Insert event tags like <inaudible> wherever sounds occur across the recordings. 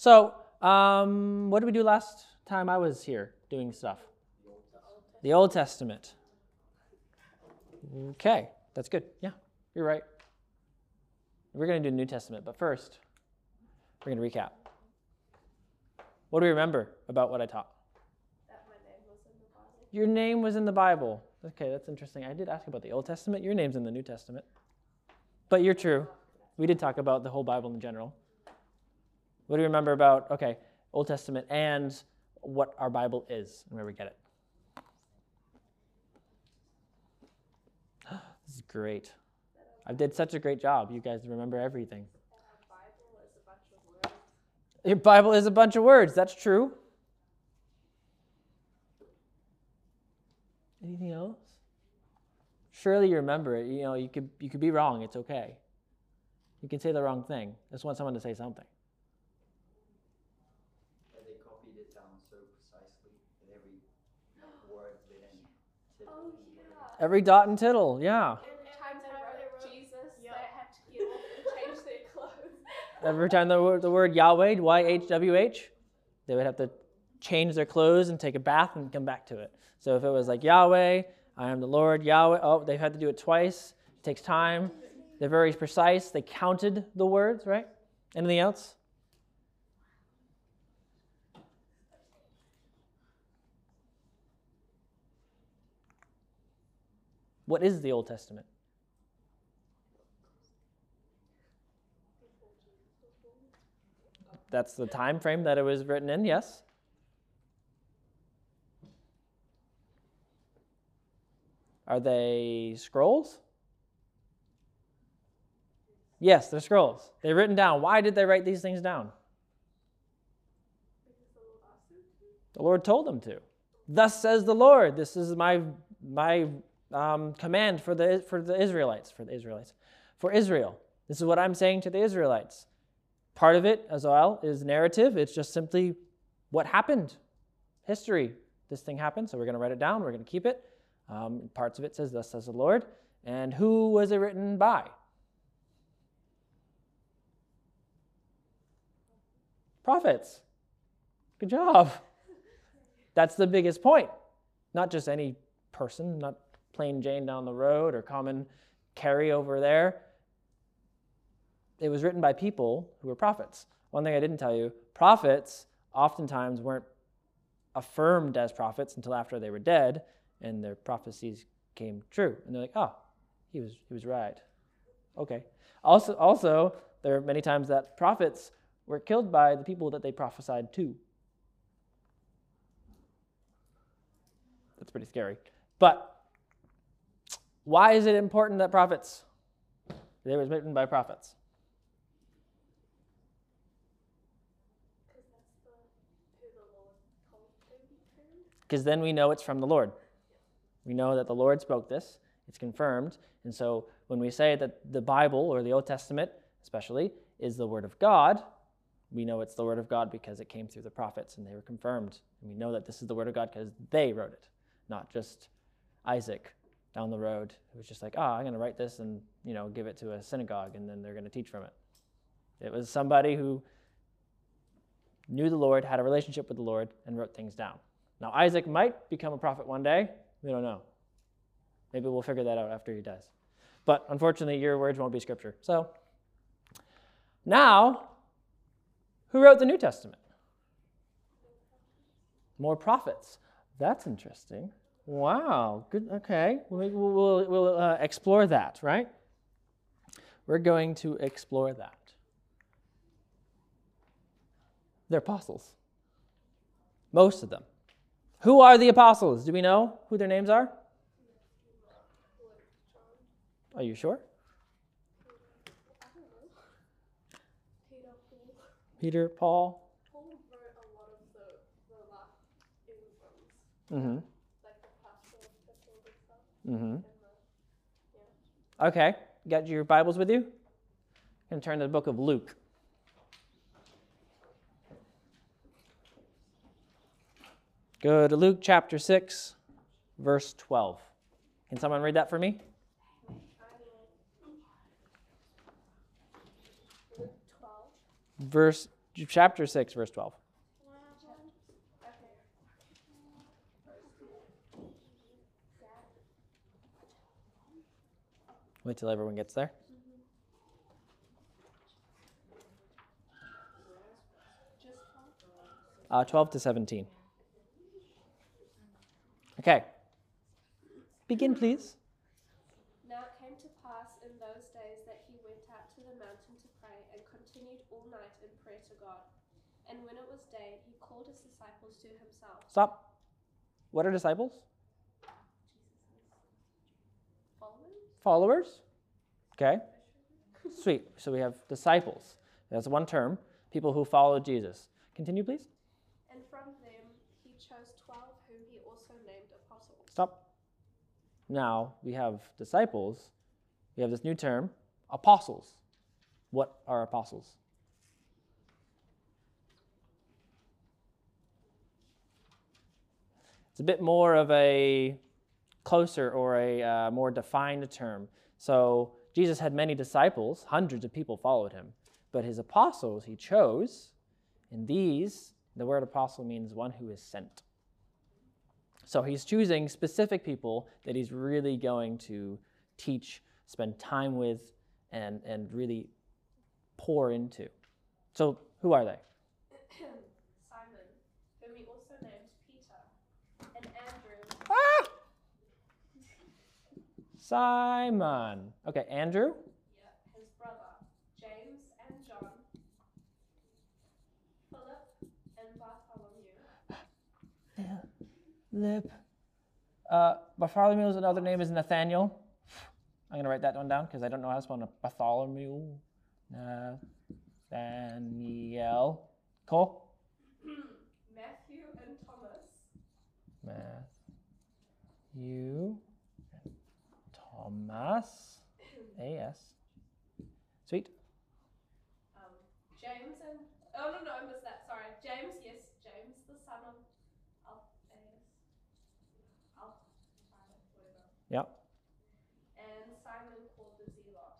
So, um, what did we do last time I was here doing stuff? The Old Testament. Okay, that's good. Yeah, you're right. We're going to do New Testament, but first, we're going to recap. What do we remember about what I taught? That my name was in the Bible. Your name was in the Bible. Okay, that's interesting. I did ask about the Old Testament. Your name's in the New Testament. But you're true. We did talk about the whole Bible in general. What do you remember about, okay, Old Testament and what our Bible is and where we get it? <gasps> This is great. I did such a great job. You guys remember everything. Your Bible is a bunch of words. That's true. Anything else? Surely you remember it. You know, you could you could be wrong. It's okay. You can say the wrong thing. I just want someone to say something. that they copied it down so precisely that every word within it Oh, yeah. Every dot and tittle. Yeah. Every time they wrote Jesus, they had to get off and change their clothes. Every time the word, the word Yahweh, Y H W H, they would have to change their clothes and take a bath and come back to it. So if it was like Yahweh, I am the Lord, Yahweh, oh, they've had to do it twice. It takes time. They're very precise. They counted the words, right? Anything else? What is the Old Testament? That's the time frame that it was written in, yes? Are they scrolls? Yes, they're scrolls. They're written down. Why did they write these things down? The Lord told them to. Thus says the Lord. This is my my um, command for the for the Israelites, for the Israelites, for Israel. This is what I'm saying to the Israelites. Part of it, as well, is narrative. It's just simply what happened, history. This thing happened, so we're going to write it down. We're going to keep it. Um, parts of it says, "Thus says the Lord," and who was it written by? Prophets. Good job. That's the biggest point. Not just any person, not plain Jane down the road or common Carrie over there. It was written by people who were prophets. One thing I didn't tell you prophets oftentimes weren't affirmed as prophets until after they were dead and their prophecies came true. And they're like, oh, he was, he was right. Okay. Also, also, there are many times that prophets were killed by the people that they prophesied to. That's pretty scary. But why is it important that prophets? They were written by prophets. Because then we know it's from the Lord. We know that the Lord spoke this, it's confirmed. And so when we say that the Bible or the Old Testament, especially, is the Word of God, we know it's the Word of God because it came through the prophets and they were confirmed. And we know that this is the Word of God because they wrote it, not just Isaac down the road who was just like, oh, I'm going to write this and you know give it to a synagogue and then they're going to teach from it. It was somebody who knew the Lord, had a relationship with the Lord, and wrote things down. Now, Isaac might become a prophet one day. We don't know. Maybe we'll figure that out after he dies. But unfortunately, your words won't be scripture. So, now, who wrote the New Testament? More prophets. That's interesting. Wow. Good. Okay. We'll, we'll, we'll uh, explore that, right? We're going to explore that. They're apostles. Most of them. Who are the apostles? Do we know who their names are? Are you sure? Peter, Paul. Peter, Mm-hmm. Okay. Got your Bibles with you? And turn to the book of Luke. Go to Luke chapter 6, verse 12. Can someone read that for me? Verse chapter 6, verse 12. Wait till everyone gets there. Uh, 12 to 17. Okay. Begin, please. Now it came to pass in those days that he went out to the mountain to pray and continued all night in prayer to God. And when it was day, he called his disciples to himself. Stop. What are disciples? Followers? Okay. Sweet. So we have disciples. That's one term. People who follow Jesus. Continue, please. And from them he chose twelve, whom he also named apostles. Stop. Now we have disciples. We have this new term, apostles. What are apostles? It's a bit more of a closer or a uh, more defined term. So Jesus had many disciples, hundreds of people followed him, but his apostles he chose, and these, the word apostle means one who is sent. So he's choosing specific people that he's really going to teach, spend time with, and, and really pour into. So who are they? Simon, whom he also named Peter, and Andrew, Ah! Simon. Okay, Andrew. yeah, his brother, James and John, Philip and Bartholomew, Lip. Uh, Bartholomew's another name is Nathaniel. I'm going to write that one down because I don't know how to spell Bartholomew. Nathaniel. Cole? <clears throat> Matthew and Thomas, Matthew. Thomas. A.S. Sweet. um, James and oh no no I missed that sorry James yes James the son of Yep. and Simon called the Zealot,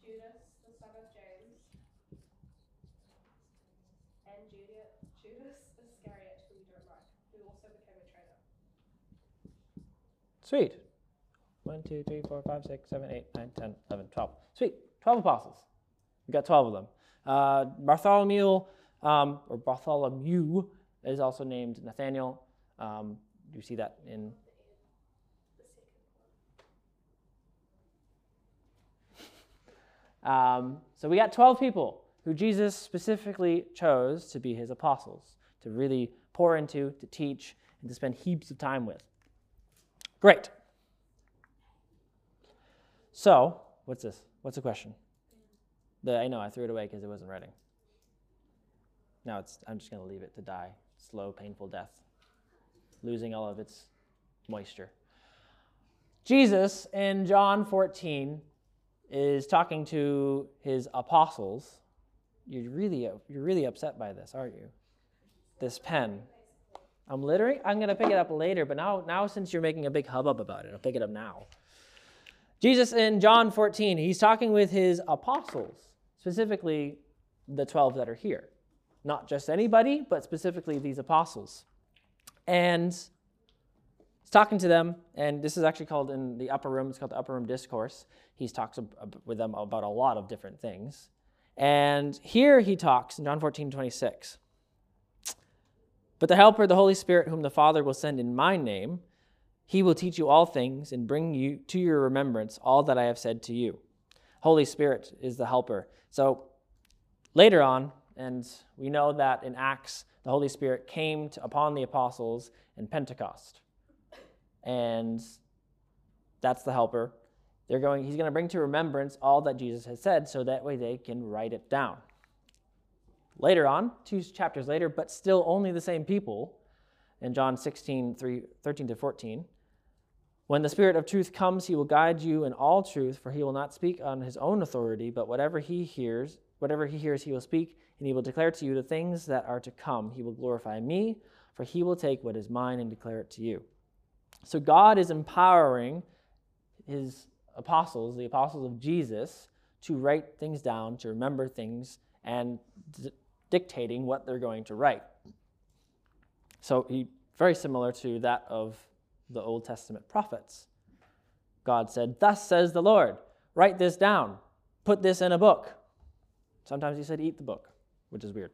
Judas the son of James, and Judas Judas Iscariot who we don't like, who also became a traitor. Sweet. 1, 2, 3, 4, 5, 6, 7, 8, 9, 10, 11, 12. Sweet. 12 apostles. We got 12 of them. Uh, Bartholomew, um, or Bartholomew, is also named Nathaniel. Um, you see that in. <laughs> Um, so we got 12 people who Jesus specifically chose to be his apostles, to really pour into, to teach, and to spend heaps of time with. Great. So, what's this? What's the question? The, I know, I threw it away because it wasn't writing. Now it's, I'm just going to leave it to die. Slow, painful death, losing all of its moisture. Jesus in John 14 is talking to his apostles. You're really, you're really upset by this, aren't you? This pen. I'm littering. I'm going to pick it up later, but now, now since you're making a big hubbub about it, I'll pick it up now. Jesus in John 14, he's talking with his apostles, specifically the 12 that are here. Not just anybody, but specifically these apostles. And he's talking to them, and this is actually called in the upper room, it's called the upper room discourse. He talks with them about a lot of different things. And here he talks in John 14, 26. But the Helper, the Holy Spirit, whom the Father will send in my name, he will teach you all things and bring you to your remembrance all that I have said to you. Holy Spirit is the helper. So later on, and we know that in Acts, the Holy Spirit came to, upon the apostles in Pentecost. And that's the helper. They're going, he's going to bring to remembrance all that Jesus has said so that way they can write it down. Later on, two chapters later, but still only the same people, in John 16, 3, 13 to 14, when the Spirit of truth comes, he will guide you in all truth, for he will not speak on his own authority, but whatever he hears, whatever he hears, he will speak, and he will declare to you the things that are to come. He will glorify me, for he will take what is mine and declare it to you. So God is empowering his apostles, the apostles of Jesus, to write things down, to remember things, and d- dictating what they're going to write. So he very similar to that of the Old Testament prophets. God said, "Thus says the Lord, write this down, put this in a book." Sometimes he said, "Eat the book," which is weird.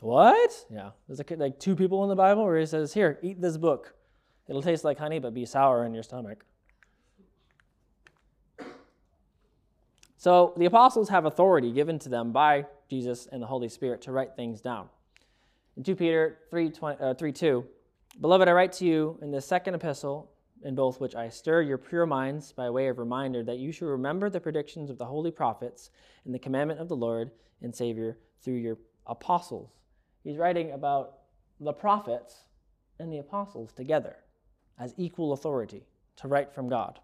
What? Yeah, there's like, two people in the Bible where he says, "Here, eat this book. It'll taste like honey, but be sour in your stomach." So the apostles have authority given to them by Jesus and the Holy Spirit to write things down. In 2 Peter 3, 20, uh, 3 2, Beloved, I write to you in the second epistle, in both which I stir your pure minds by way of reminder that you should remember the predictions of the holy prophets and the commandment of the Lord and Savior through your apostles. He's writing about the prophets and the apostles together as equal authority to write from God.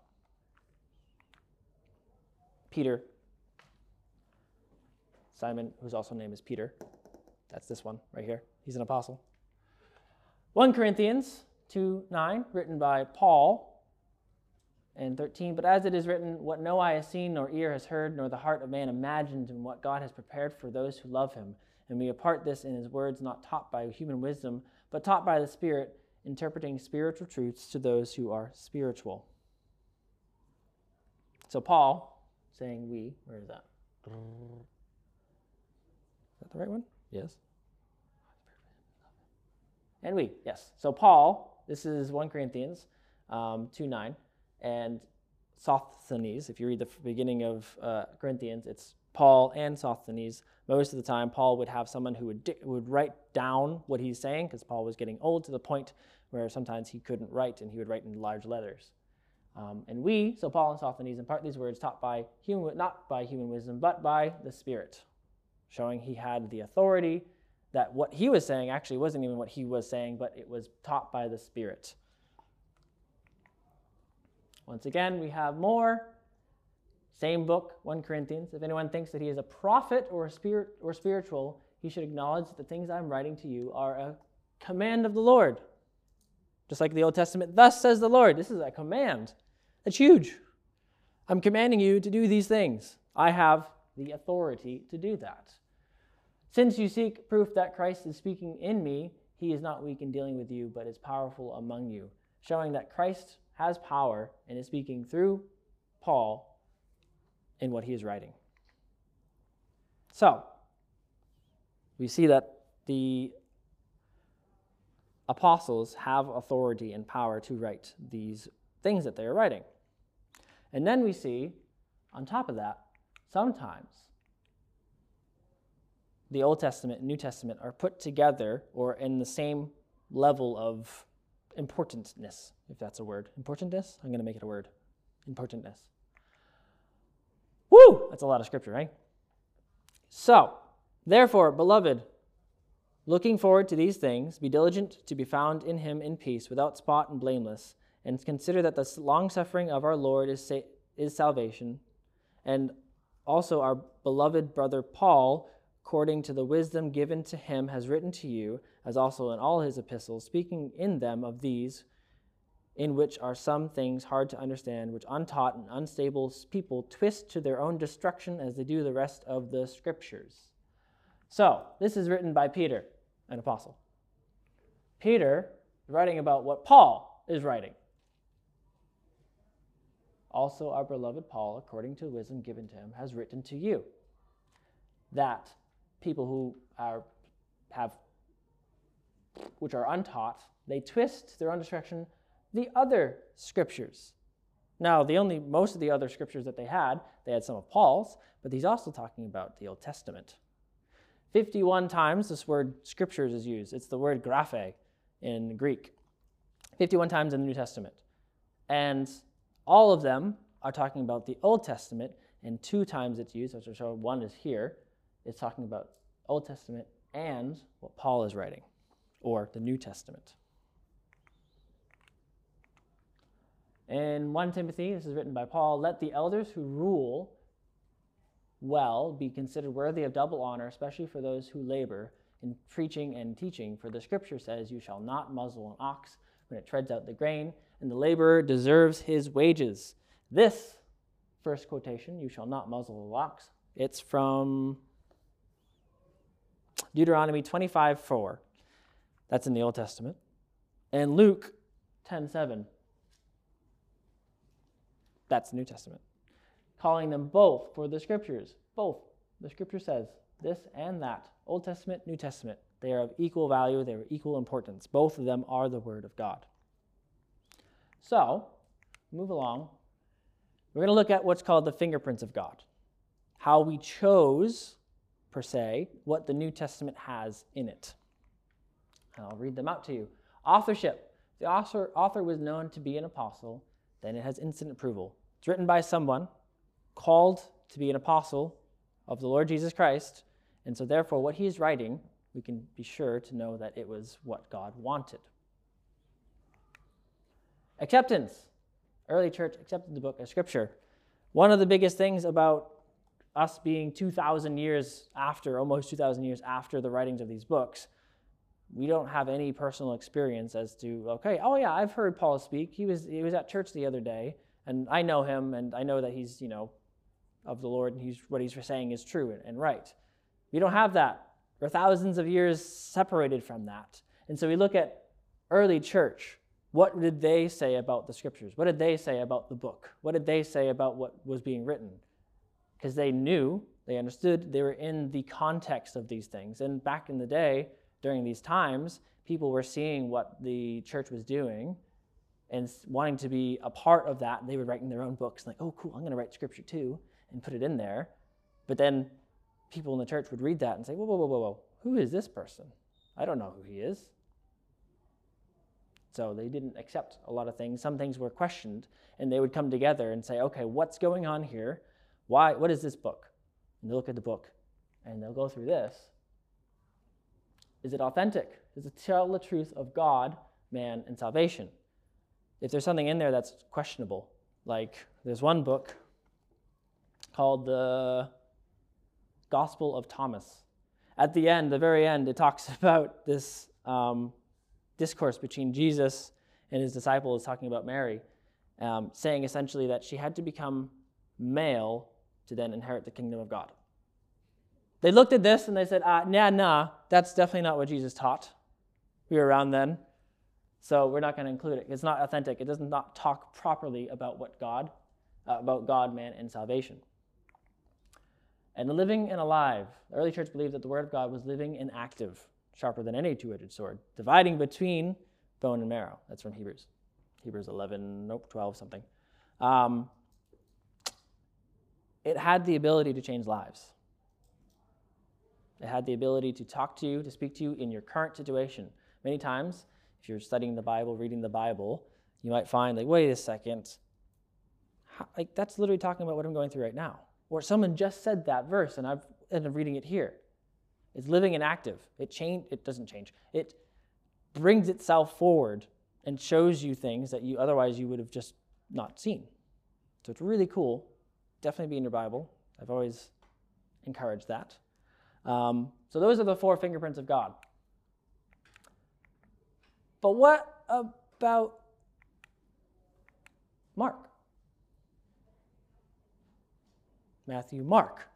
Peter, Simon, whose also name is Peter, that's this one right here. He's an apostle. 1 Corinthians 2 9, written by Paul, and 13. But as it is written, what no eye has seen, nor ear has heard, nor the heart of man imagined, and what God has prepared for those who love him. And we impart this in his words, not taught by human wisdom, but taught by the Spirit, interpreting spiritual truths to those who are spiritual. So, Paul, saying we, where is that? Is that the right one? Yes. And we, yes. So Paul, this is 1 Corinthians um, 2 9, and Sosthenes. If you read the beginning of uh, Corinthians, it's Paul and Sosthenes. Most of the time, Paul would have someone who would, di- would write down what he's saying because Paul was getting old to the point where sometimes he couldn't write and he would write in large letters. Um, and we, so Paul and Sosthenes, impart these words taught by human, not by human wisdom, but by the Spirit, showing he had the authority that what he was saying actually wasn't even what he was saying, but it was taught by the Spirit. Once again, we have more. Same book, 1 Corinthians. If anyone thinks that he is a prophet or a spirit or spiritual, he should acknowledge that the things I'm writing to you are a command of the Lord. Just like the Old Testament, thus says the Lord. This is a command. That's huge. I'm commanding you to do these things. I have the authority to do that. Since you seek proof that Christ is speaking in me, he is not weak in dealing with you, but is powerful among you, showing that Christ has power and is speaking through Paul in what he is writing. So, we see that the apostles have authority and power to write these things that they are writing. And then we see, on top of that, sometimes the Old Testament and New Testament are put together or in the same level of importantness, if that's a word. Importantness? I'm going to make it a word. Importantness. Woo! That's a lot of scripture, right? So, therefore, beloved, looking forward to these things, be diligent to be found in him in peace, without spot and blameless, and consider that the long suffering of our Lord is, sa- is salvation, and also our beloved brother Paul according to the wisdom given to him, has written to you, as also in all his epistles, speaking in them of these, in which are some things hard to understand, which untaught and unstable people twist to their own destruction as they do the rest of the scriptures. So, this is written by Peter, an apostle. Peter is writing about what Paul is writing. Also, our beloved Paul, according to the wisdom given to him, has written to you that people who are have which are untaught, they twist their own destruction the other scriptures. Now, the only most of the other scriptures that they had, they had some of Paul's, but he's also talking about the Old Testament. 51 times this word scriptures is used. It's the word graphe in Greek. 51 times in the New Testament. And all of them are talking about the Old Testament, and two times it's used, which show one is here, is talking about Old Testament and what Paul is writing, or the New Testament. In 1 Timothy, this is written by Paul, let the elders who rule well be considered worthy of double honor, especially for those who labor in preaching and teaching. For the scripture says, You shall not muzzle an ox when it treads out the grain, and the laborer deserves his wages. This first quotation, You shall not muzzle an ox, it's from Deuteronomy 25 4. That's in the Old Testament. And Luke 10 7. That's the New Testament. Calling them both for the scriptures. Both. The scripture says this and that. Old Testament, New Testament. They are of equal value, they are equal importance. Both of them are the Word of God. So, move along. We're going to look at what's called the fingerprints of God. How we chose, per se, what the New Testament has in it. And I'll read them out to you. Authorship. The author, author was known to be an apostle, then it has instant approval. It's written by someone called to be an apostle of the Lord Jesus Christ, and so therefore what he is writing, we can be sure to know that it was what God wanted. Acceptance. Early church accepted the book as scripture. One of the biggest things about us being 2,000 years after, almost 2,000 years after the writings of these books, we don't have any personal experience as to, okay, oh yeah, I've heard Paul speak. He was, he was at church the other day, and I know him, and I know that he's, you know, of the Lord, and he's, what he's saying is true and, and right. We don't have that. We're thousands of years separated from that. And so we look at early church. What did they say about the scriptures? What did they say about the book? What did they say about what was being written? Because they knew, they understood, they were in the context of these things. And back in the day, during these times, people were seeing what the church was doing and wanting to be a part of that. They were writing their own books, like, oh, cool, I'm going to write scripture too and put it in there. But then people in the church would read that and say, whoa, whoa, whoa, whoa, whoa, who is this person? I don't know who he is. So they didn't accept a lot of things. Some things were questioned, and they would come together and say, okay, what's going on here? Why, what is this book? And they look at the book, and they'll go through this. Is it authentic? Does it tell the truth of God, man, and salvation? If there's something in there that's questionable, like there's one book called the Gospel of Thomas. At the end, the very end, it talks <laughs> about this um, discourse between Jesus and his disciples talking about Mary, um, saying essentially that she had to become male to then inherit the kingdom of God. They looked at this and they said, ah, nah, nah, that's definitely not what Jesus taught. We were around then, so we're not going to include it. It's not authentic. It does not talk properly about what God, uh, about God, man, and salvation. And the living and alive. The early church believed that the Word of God was living and active, sharper than any two edged sword, dividing between bone and marrow. That's from Hebrews. Hebrews 11, nope, 12, something. Um, it had the ability to change lives. It had the ability to talk to you, to speak to you in your current situation. Many times, if you're studying the Bible, reading the Bible, you might find, like, wait a second, How, like, that's literally talking about what I'm going through right now. Or someone just said that verse and I've ended up reading it here. It's living and active. It change it doesn't change. It brings itself forward and shows you things that you otherwise you would have just not seen. So it's really cool. Definitely be in your Bible. I've always encouraged that. Um, so those are the four fingerprints of God. But what about Mark? Matthew, Mark.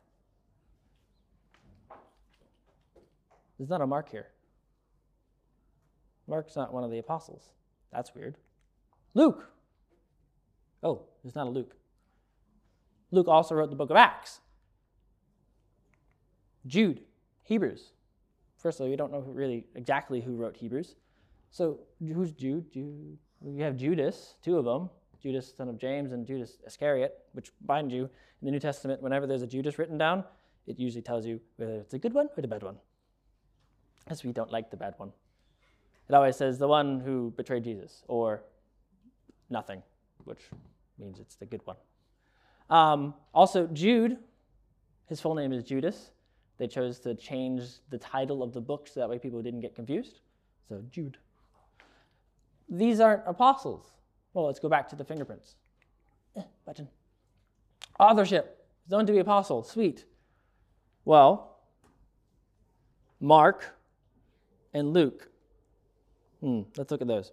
There's not a Mark here. Mark's not one of the apostles. That's weird. Luke. Oh, there's not a Luke. Luke also wrote the book of Acts. Jude, Hebrews. First of all, we don't know really exactly who wrote Hebrews. So who's Jude? Jude? We have Judas, two of them. Judas, son of James, and Judas Iscariot, which, mind you, in the New Testament, whenever there's a Judas written down, it usually tells you whether it's a good one or the bad one. As we don't like the bad one. It always says the one who betrayed Jesus, or nothing, which means it's the good one. Um, also, Jude, his full name is Judas. They chose to change the title of the book so that way people didn't get confused. So, Jude. These aren't apostles. Well, let's go back to the fingerprints. Eh, button. Authorship. Known to be apostle. Sweet. Well, Mark and Luke. Hmm, let's look at those.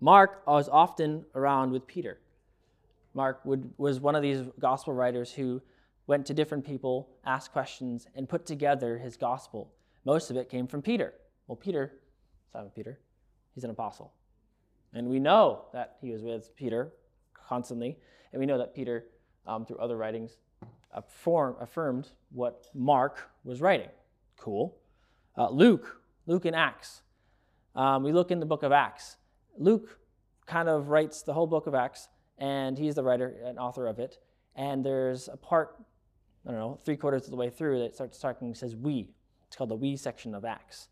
Mark was often around with Peter. Mark would, was one of these gospel writers who went to different people, asked questions, and put together his gospel. Most of it came from Peter. Well, Peter, Simon Peter, he's an apostle. And we know that he was with Peter constantly. And we know that Peter, um, through other writings, affirm, affirmed what Mark was writing. Cool. Uh, Luke, Luke in Acts. Um, we look in the book of Acts. Luke kind of writes the whole book of Acts, and he's the writer and author of it. And there's a part, I don't know, three quarters of the way through that starts talking, says we. It's called the we section of Acts.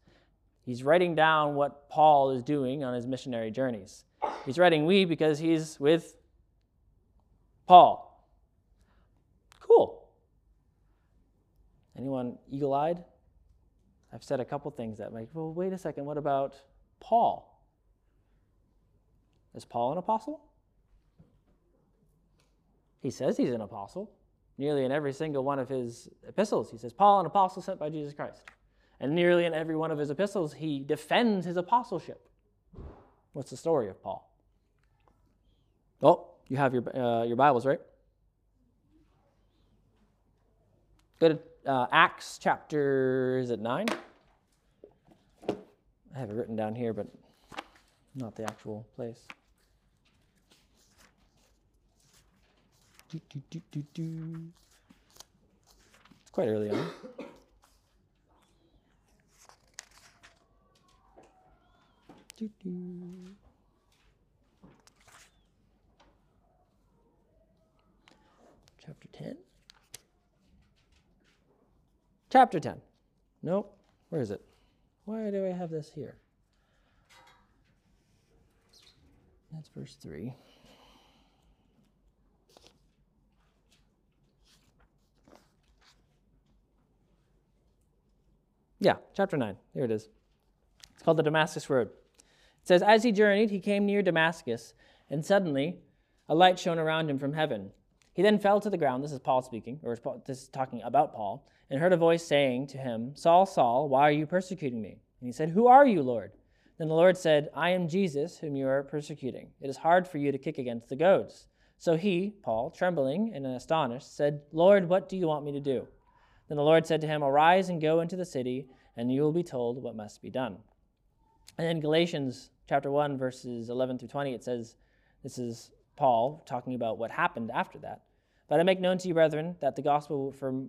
He's writing down what Paul is doing on his missionary journeys. He's writing we because he's with Paul. Cool. Anyone eagle eyed? I've said a couple things that make, well, wait a second, what about Paul? Is Paul an apostle? He says he's an apostle. Nearly in every single one of his epistles, he says, Paul, an apostle sent by Jesus Christ. And nearly in every one of his epistles, he defends his apostleship. What's the story of Paul? Oh, you have your, uh, your Bibles, right? Go to uh, Acts chapter, is it 9? I have it written down here, but not the actual place. Do, do, do. It's quite early on. Chapter 10. Chapter 10. Nope. Where is it? Why do I have this here? That's verse 3. Yeah, chapter 9. Here it is. It's called the Damascus Road. It says, As he journeyed, he came near Damascus, and suddenly a light shone around him from heaven. He then fell to the ground. This is Paul speaking, or this is talking about Paul, and heard a voice saying to him, Saul, Saul, why are you persecuting me? And he said, Who are you, Lord? Then the Lord said, I am Jesus, whom you are persecuting. It is hard for you to kick against the goads. So he, Paul, trembling and astonished, said, Lord, what do you want me to do? Then the Lord said to him, Arise and go into the city, and you will be told what must be done. And in Galatians chapter 1, verses 11 through 20, it says, This is Paul talking about what happened after that. But I make known to you, brethren, that the gospel from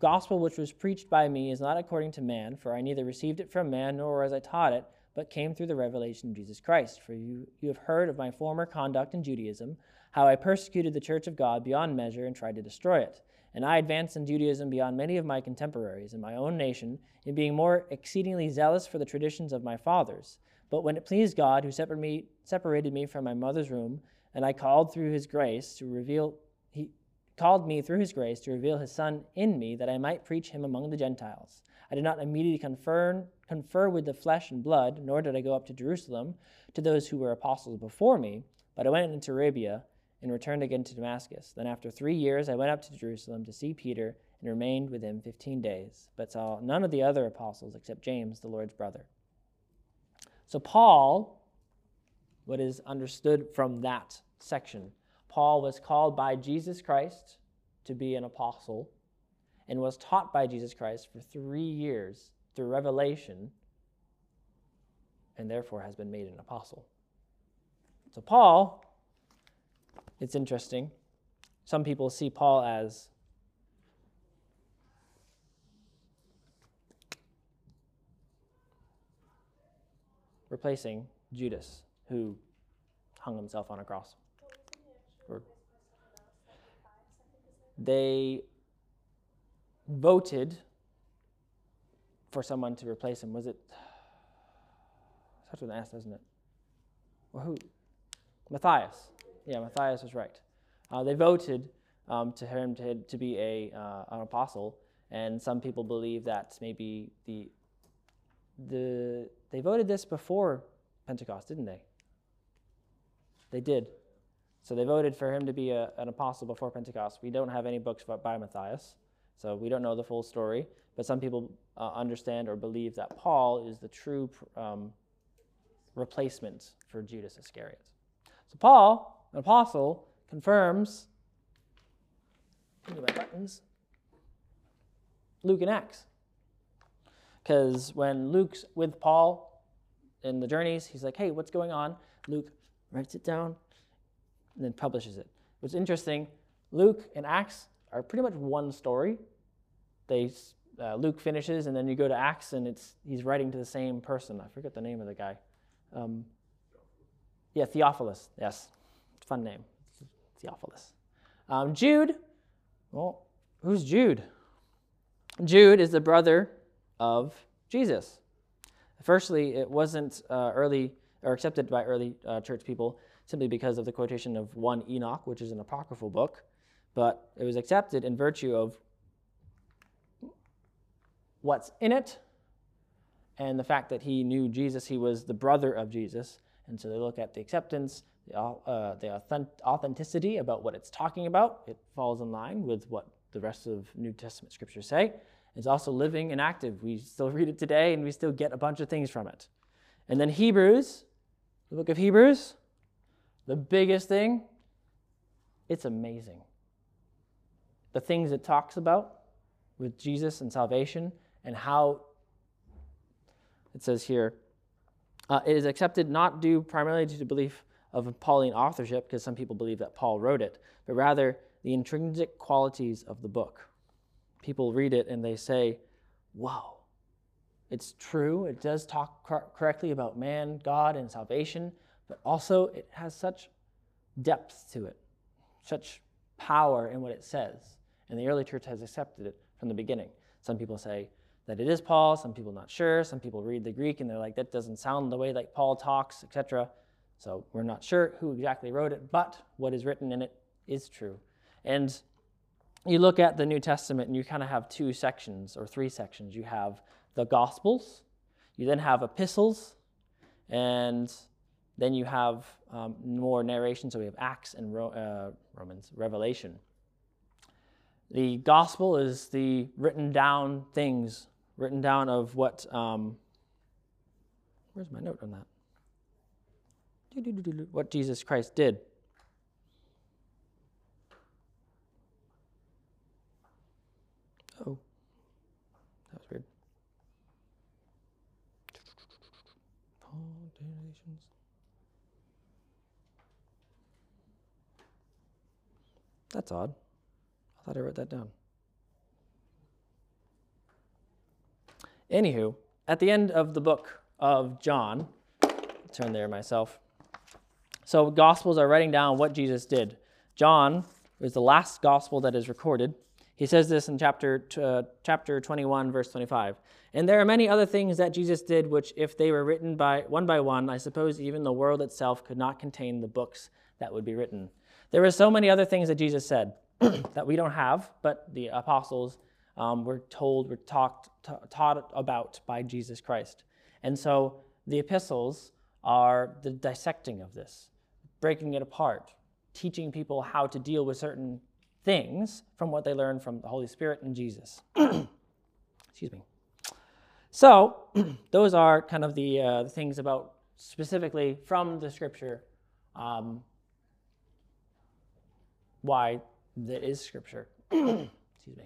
gospel which was preached by me is not according to man, for I neither received it from man nor as I taught it, but came through the revelation of Jesus Christ. For you, you have heard of my former conduct in Judaism, how I persecuted the church of God beyond measure and tried to destroy it. And I advanced in Judaism beyond many of my contemporaries in my own nation, in being more exceedingly zealous for the traditions of my fathers. But when it pleased God, who separated me, separated me from my mother's womb, and I called through his grace to reveal, he called me through his grace to reveal his Son in me, that I might preach him among the Gentiles. I did not immediately confer, confer with the flesh and blood, nor did I go up to Jerusalem to those who were apostles before me, but I went into Arabia and returned again to Damascus. Then after three years, I went up to Jerusalem to see Peter and remained with him fifteen days, but saw none of the other apostles except James, the Lord's brother. So, Paul, what is understood from that section, Paul was called by Jesus Christ to be an apostle and was taught by Jesus Christ for three years through revelation and therefore has been made an apostle. So, Paul it's interesting. Some people see Paul as replacing Judas, who hung himself on a cross. Or they voted for someone to replace him. Was it? <sighs> Such an S, doesn't it? Or who? Matthias. Yeah, Matthias was right. Uh, they voted um, to him to, to be a, uh, an apostle, and some people believe that maybe the, the, they voted this before Pentecost, didn't they? They did. So they voted for him to be a, an apostle before Pentecost. We don't have any books by Matthias, so we don't know the full story. But some people uh, understand or believe that Paul is the true um, replacement for Judas Iscariot. So Paul an apostle confirms buttons. Luke and Acts. Because when Luke's with Paul in the journeys, he's like, hey, what's going on? Luke writes it down and then publishes it. What's interesting, Luke and Acts are pretty much one story. They uh, Luke finishes, and then you go to Acts, and it's he's writing to the same person. I forget the name of the guy. Um, yeah, Theophilus. Yes, fun name, Theophilus. Um, Jude. Well, who's Jude? Jude is the brother of Jesus. Firstly, it wasn't uh, early or accepted by early uh, church people simply because of the quotation of one Enoch, which is an apocryphal book, but it was accepted in virtue of what's in it and the fact that he knew Jesus, he was the brother of Jesus. And so they look at the acceptance, the, uh, the authenticity about what it's talking about. It falls in line with what the rest of New Testament scriptures say. It's also living and active. We still read it today and we still get a bunch of things from it. And then Hebrews, the book of Hebrews, the biggest thing, it's amazing. The things it talks about with Jesus and salvation and how it says here uh, it is accepted not due primarily to belief of Pauline authorship, because some people believe that Paul wrote it, but rather the intrinsic qualities of the book. People read it and they say, Whoa, it's true. It does talk cor- correctly about man, God, and salvation, but also it has such depth to it, such power in what it says. And the early church has accepted it from the beginning. Some people say that it is Paul, some people not sure, some people read the Greek and they're like, that doesn't sound the way like Paul talks, etc. So we're not sure who exactly wrote it, but what is written in it is true. And you look at the New Testament and you kind of have two sections or three sections. You have the Gospels, you then have epistles, and then you have um, more narration. So we have Acts and Ro- uh, Romans, Revelation. The gospel is the written down things, written down of what. Um, where's my note on that? What Jesus Christ did. Oh, that was weird. That's odd. I thought I wrote that down. Anywho, at the end of the book of John, turn there myself. So, Gospels are writing down what Jesus did. John is the last Gospel that is recorded. He says this in chapter, uh, chapter 21, verse 25. And there are many other things that Jesus did, which, if they were written by one by one, I suppose even the world itself could not contain the books that would be written. There were so many other things that Jesus said. <clears throat> that we don't have, but the apostles um, were told, were talked, t- taught about by Jesus Christ. And so the epistles are the dissecting of this, breaking it apart, teaching people how to deal with certain things from what they learned from the Holy Spirit and Jesus. <clears throat> Excuse me. So, <clears throat> those are kind of the, uh, things about specifically from the scripture um, why that is Scripture. <clears throat> Excuse me.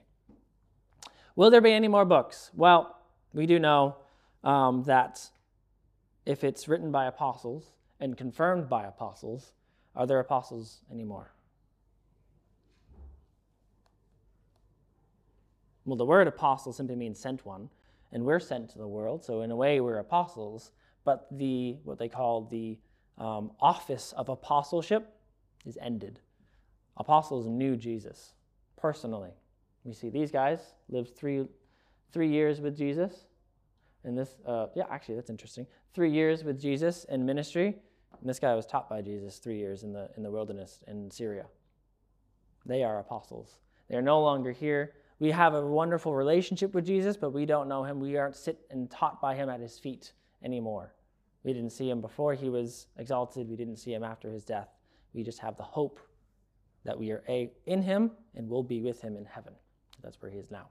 Will there be any more books? Well, we do know um, that if it's written by apostles and confirmed by apostles, are there apostles anymore? Well, the word apostle simply means sent one, and we're sent to the world, so in a way we're apostles, but the what they call the um, office of apostleship is ended apostles knew Jesus personally. We see these guys lived three, three years with Jesus. And this, uh, yeah, actually, that's interesting. Three years with Jesus in ministry. And this guy was taught by Jesus three years in the, in the wilderness in Syria. They are apostles. They are no longer here. We have a wonderful relationship with Jesus, but we don't know him. We aren't sit and taught by him at his feet anymore. We didn't see him before he was exalted. We didn't see him after his death. We just have the hope that we are a, in him and will be with him in heaven. That's where he is now.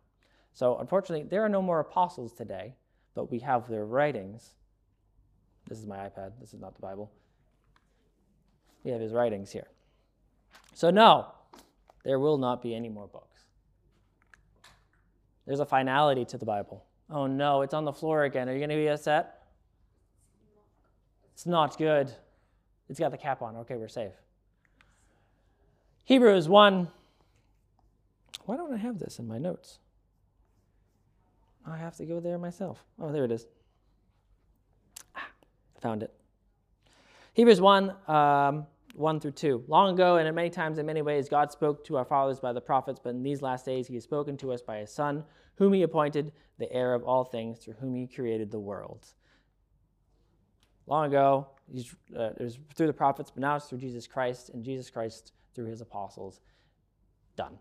So, unfortunately, there are no more apostles today, but we have their writings. This is my iPad, this is not the Bible. We have his writings here. So, no, there will not be any more books. There's a finality to the Bible. Oh no, it's on the floor again. Are you going to be upset? It's not good. It's got the cap on. Okay, we're safe. Hebrews 1. Why don't I have this in my notes? I have to go there myself. Oh, there it is. Ah, found it. Hebrews 1, um, 1 through 2. Long ago, and in many times, in many ways, God spoke to our fathers by the prophets, but in these last days, He has spoken to us by His Son, whom He appointed the heir of all things, through whom He created the world. Long ago, uh, it was through the prophets, but now it's through Jesus Christ, and Jesus Christ through His apostles. Done.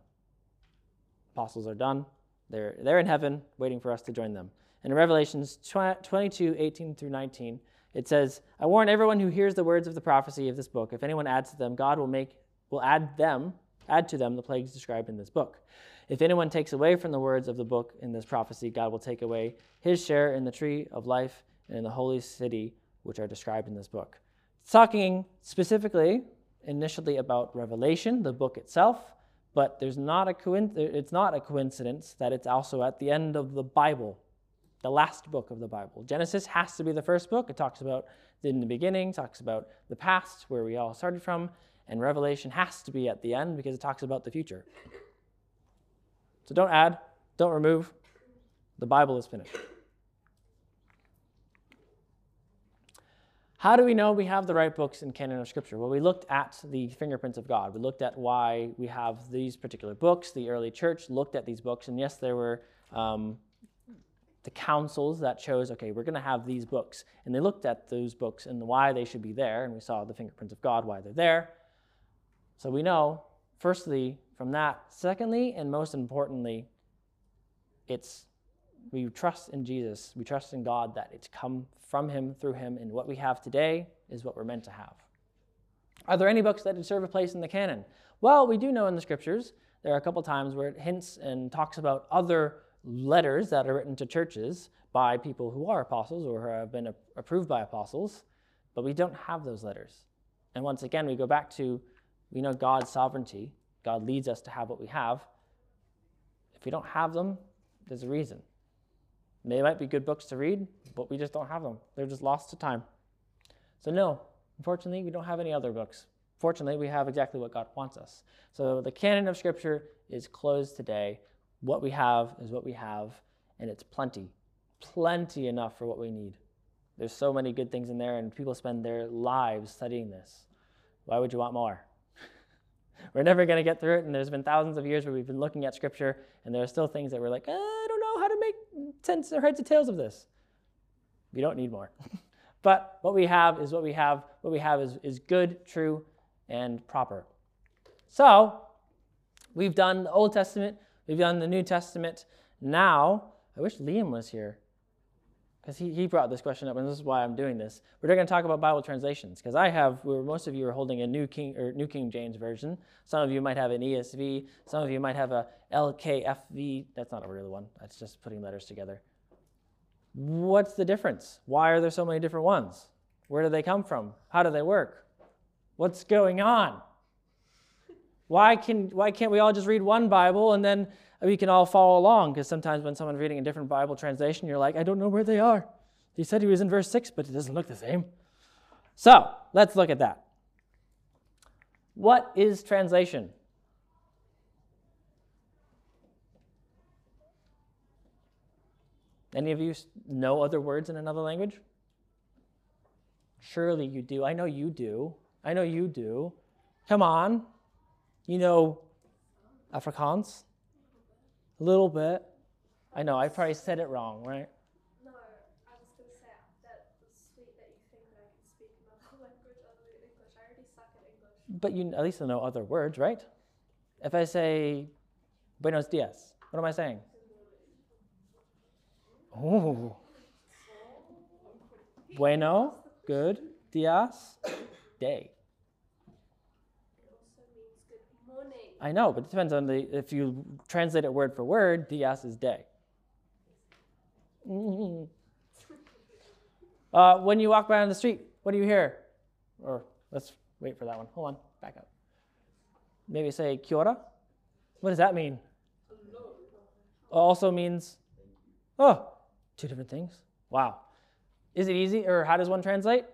Apostles are done. They're, they're in heaven waiting for us to join them. And in Revelations 22, 18 through 19, it says, I warn everyone who hears the words of the prophecy of this book. If anyone adds to them, God will make will add them, add to them the plagues described in this book. If anyone takes away from the words of the book in this prophecy, God will take away his share in the tree of life and in the holy city which are described in this book. It's talking specifically initially about Revelation, the book itself, but there's not a coin- it's not a coincidence that it's also at the end of the Bible, the last book of the Bible. Genesis has to be the first book. It talks about in the beginning, talks about the past, where we all started from, and Revelation has to be at the end because it talks about the future. So don't add, don't remove. The Bible is finished. How do we know we have the right books in canon of Scripture? Well, we looked at the fingerprints of God. We looked at why we have these particular books. The early church looked at these books, and yes, there were um, the councils that chose, okay, we're going to have these books. And they looked at those books and why they should be there, and we saw the fingerprints of God, why they're there. So we know, firstly, from that. Secondly, and most importantly, it's we trust in Jesus, we trust in God that it's come from Him, through Him, and what we have today is what we're meant to have. Are there any books that deserve a place in the canon? Well, we do know in the scriptures there are a couple times where it hints and talks about other letters that are written to churches by people who are apostles or who have been approved by apostles, but we don't have those letters. And once again, we go back to we know God's sovereignty. God leads us to have what we have. If we don't have them, there's a reason. They might be good books to read, but we just don't have them. They're just lost to time. So, no, unfortunately, we don't have any other books. Fortunately, we have exactly what God wants us. So, the canon of Scripture is closed today. What we have is what we have, and it's plenty, plenty enough for what we need. There's so many good things in there, and people spend their lives studying this. Why would you want more? <laughs> we're never going to get through it, and there's been thousands of years where we've been looking at Scripture, and there are still things that we're like, uh, I don't know how to make sense or heads or tails of this. We don't need more. <laughs> but what we have is what we have. What we have is, is good, true, and proper. So, we've done the Old Testament, we've done the New Testament. Now, I wish Liam was here because he, he brought this question up, and this is why I'm doing this. We're going to talk about Bible translations because I have, where most of you are holding a New King or New King James version. Some of you might have an ESV. Some of you might have a LKFV. That's not a real one. That's just putting letters together. What's the difference? Why are there so many different ones? Where do they come from? How do they work? What's going on? Why can why can't we all just read one Bible and then we can all follow along because sometimes when someone's reading a different Bible translation, you're like, I don't know where they are. He said he was in verse 6, but it doesn't look the same. So let's look at that. What is translation? Any of you know other words in another language? Surely you do. I know you do. I know you do. Come on. You know Afrikaans? A little bit. I know, I probably said it wrong, right? No, I was going to say that it's sweet that you think that I can speak another <laughs> language other than English. I already suck at English. But you at least know other words, right? If I say buenos dias, what am I saying? Oh. Bueno, good. Dias, day. I know, but it depends on the, if you translate it word for word, dias is day. Mm-hmm. <laughs> Uh, when you walk by on the street, what do you hear? Or let's wait for that one. Hold on, back up. Maybe say kia ora. What does that mean? Also means, oh, Two different things? Wow. Is it easy, or how does one translate?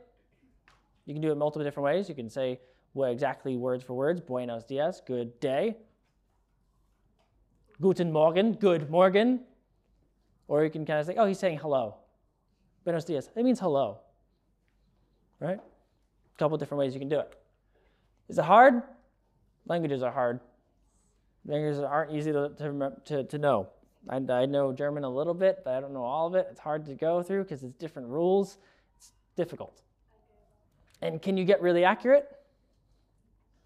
You can do it multiple different ways. You can say well, exactly words for words Buenos dias, good day. Guten Morgen, good morgen. Or you can kind of say, oh, he's saying hello. Buenos dias. It means hello. Right? A couple different ways you can do it. Is it hard? Languages are hard. Languages aren't easy to, to, to, to know. I, I know German a little bit, but I don't know all of it. It's hard to go through because it's different rules. It's difficult. And can you get really accurate?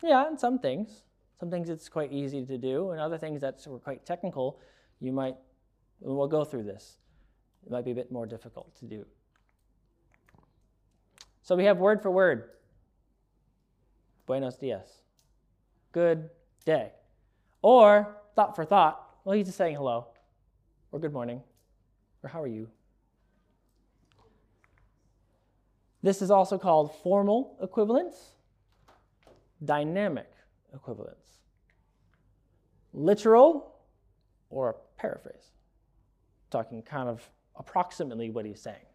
Yeah, in some things. Some things it's quite easy to do, and other things that were quite technical, you might, we'll go through this. It might be a bit more difficult to do. So we have word for word. Buenos dias. Good day. Or thought for thought. Well, he's just saying hello, or good morning, or how are you? This is also called formal equivalence, dynamic equivalence, literal, or a paraphrase. Talking kind of approximately what he's saying.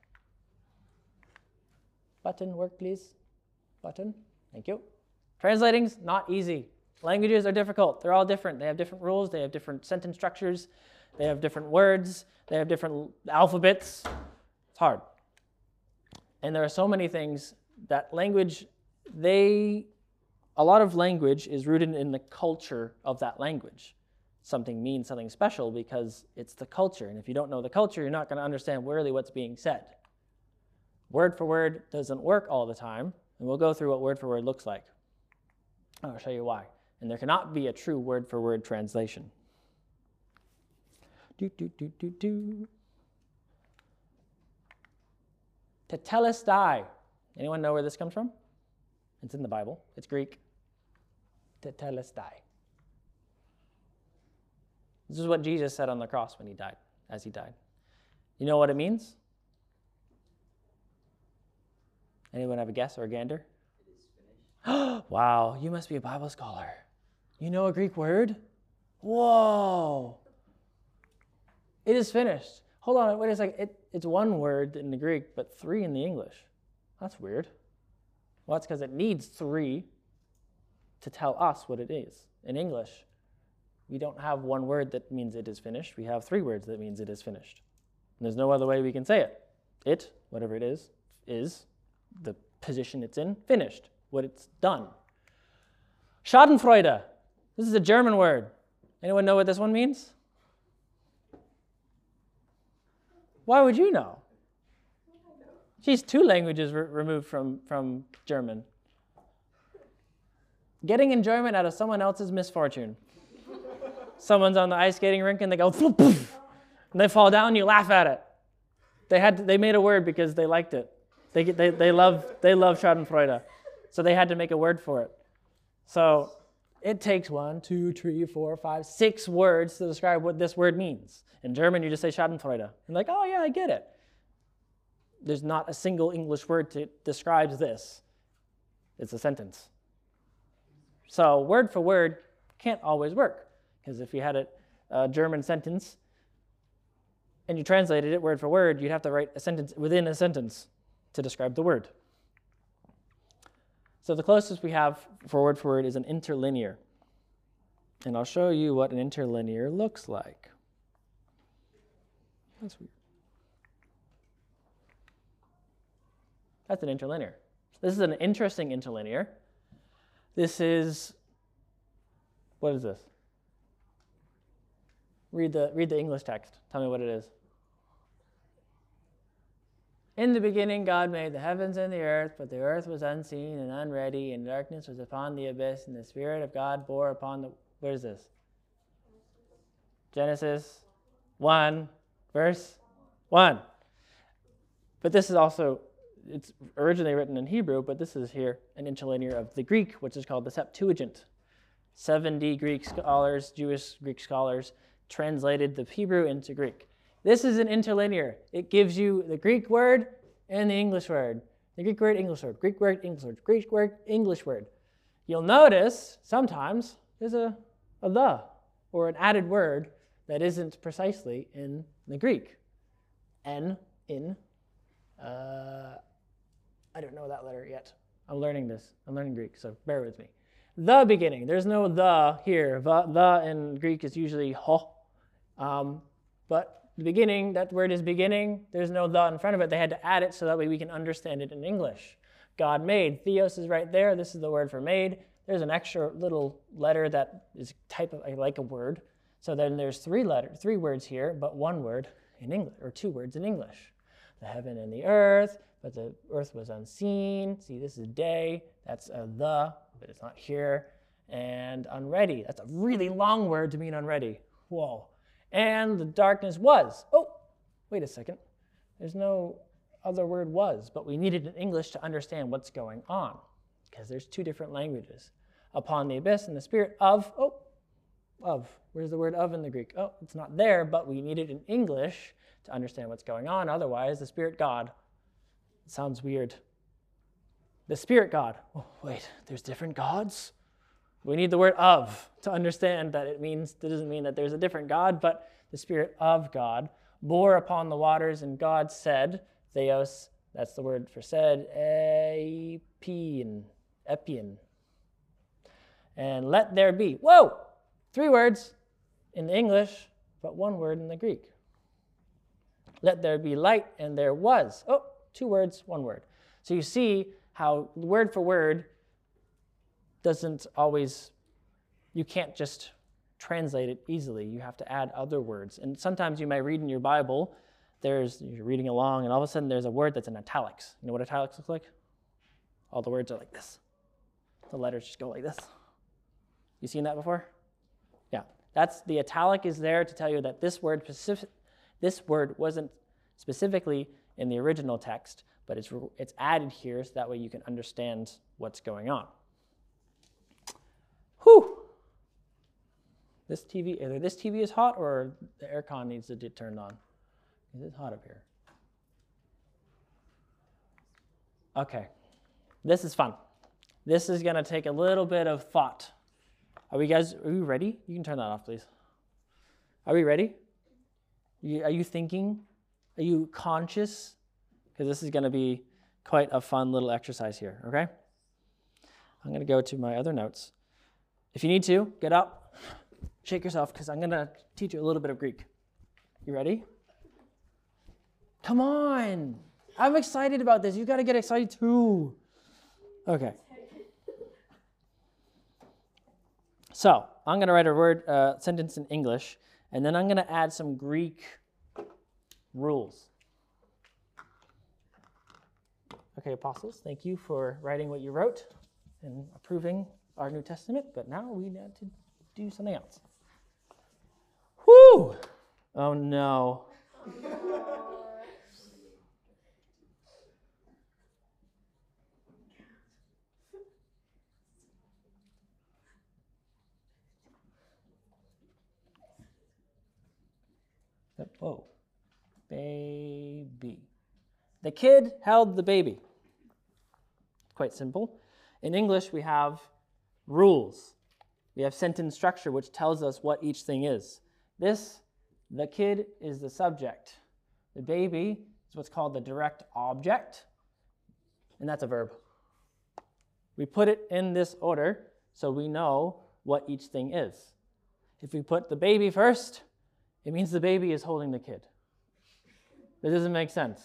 Button, work please. Button, thank you. Translating's not easy. Languages are difficult. They're all different. They have different rules, they have different sentence structures, they have different words, they have different alphabets. It's hard. And there are so many things that language, they, a lot of language is rooted in the culture of that language. Something means something special because it's the culture. And if you don't know the culture, you're not going to understand really what's being said. Word for word doesn't work all the time, and we'll go through what word for word looks like. I'll show you why. And there cannot be a true word for word translation. Do, do, do, do, do. Tetelestai. Anyone know where this comes from? It's in the Bible. It's Greek. Tetelestai. This is what Jesus said on the cross when he died, as he died. You know what it means? Anyone have a guess or a gander? It is finished. Wow, you must be a Bible scholar. You know a Greek word? Whoa. It is finished. Hold on, wait a second. It, it's one word in the Greek, but three in the English. That's weird. Well, that's because it needs three to tell us what it is. In English, we don't have one word that means it is finished. We have three words that means it is finished. And there's no other way we can say it. It, whatever it is, is the position it's in, finished, what it's done. Schadenfreude. This is a German word. Anyone know what this one means? Why would you know? She's two languages re- removed from, from German. Getting enjoyment out of someone else's misfortune. Someone's on the ice skating rink and they go, poof, poof, and they fall down, you laugh at it. They, had to, they made a word because they liked it. They, they, they, love, they love Schadenfreude. So they had to make a word for it. So it takes one, two, three, four, five, six words to describe what this word means. In German, you just say Schadenfreude. And like, oh yeah, I get it. There's not a single English word that describes this. It's a sentence. So word for word can't always work. Because if you had a, a German sentence and you translated it word for word, you'd have to write a sentence within a sentence to describe the word. So the closest we have for word for word is an interlinear. And I'll show you what an interlinear looks like. That's weird. That's an interlinear. This is an interesting interlinear. This is, what is this? Read the, read the English text. Tell me what it is. In the beginning, God made the heavens and the earth, but the earth was unseen and unready, and darkness was upon the abyss, and the Spirit of God bore upon the. Where is this? Genesis 1, verse 1. But this is also, it's originally written in Hebrew, but this is here an interlinear of the Greek, which is called the Septuagint. 70 Greek scholars, Jewish Greek scholars, translated the Hebrew into Greek. This is an interlinear. It gives you the Greek word and the English word. The Greek word, English word, Greek word, English word, Greek word, English word. You'll notice sometimes there's a, a the or an added word that isn't precisely in the Greek. N, in. Uh, I don't know that letter yet. I'm learning this. I'm learning Greek, so bear with me. The beginning. There's no the here. The, the in Greek is usually ho. Um, but the beginning, that word is beginning. There's no the in front of it. They had to add it so that way we can understand it in English. God made. Theos is right there. This is the word for made. There's an extra little letter that is type of like a word. So then there's three letter, three words here, but one word in English, or two words in English. The heaven and the earth, but the earth was unseen. See, this is day. That's a the, but it's not here. And unready. That's a really long word to mean unready. Whoa. And the darkness was. Oh, wait a second. There's no other word was, but we needed in English to understand what's going on because there's two different languages. Upon the abyss and the spirit of, oh, of. Where's the word of in the Greek? Oh, it's not there, but we need it in English to understand what's going on. Otherwise, the spirit God it sounds weird. The spirit God. Oh, wait, there's different gods? We need the word of to understand that it means, that doesn't mean that there's a different God, but the spirit of God bore upon the waters, and God said, Theos, that's the word for said, epian, epian. And let there be. Whoa! Three words in English, but one word in the Greek. Let there be light, and there was. Oh, two words, one word. So you see how word for word doesn't always, you can't just translate it easily. You have to add other words. And sometimes you may read in your Bible, there's, you're reading along, and all of a sudden there's a word that's in italics. You know what italics look like? All the words are like this. The letters just go like this. You seen that before? Yeah. That's the italic is there to tell you that this word specific, this word wasn't specifically in the original text, but it's, it's added here so that way you can understand what's going on. Whew! This TV, either this TV is hot or the aircon needs to get turned on. It's hot up here. Okay, this is fun. This is gonna take a little bit of thought. Are we guys, are you ready? You can turn that off, please. Are we ready? Are you thinking? Are you conscious? Because this is going to be quite a fun little exercise here, okay? I'm going to go to my other notes. If you need to, get up, shake yourself, because I'm going to teach you a little bit of Greek. You ready? Come on. I'm excited about this. You got to get excited too. Okay. So I'm going to write a word uh, sentence in English, and then I'm going to add some Greek rules. Okay, apostles, thank you for writing what you wrote and approving our New Testament, but now we need to do something else. Whoo! Oh no. Whoa. Baby. The kid held the baby. Quite simple. In English, we have rules. We have sentence structure, which tells us what each thing is. This, the kid, is the subject. The baby is what's called the direct object, and that's a verb. We put it in this order so we know what each thing is. If we put the baby first, it means the baby is holding the kid. That doesn't make sense.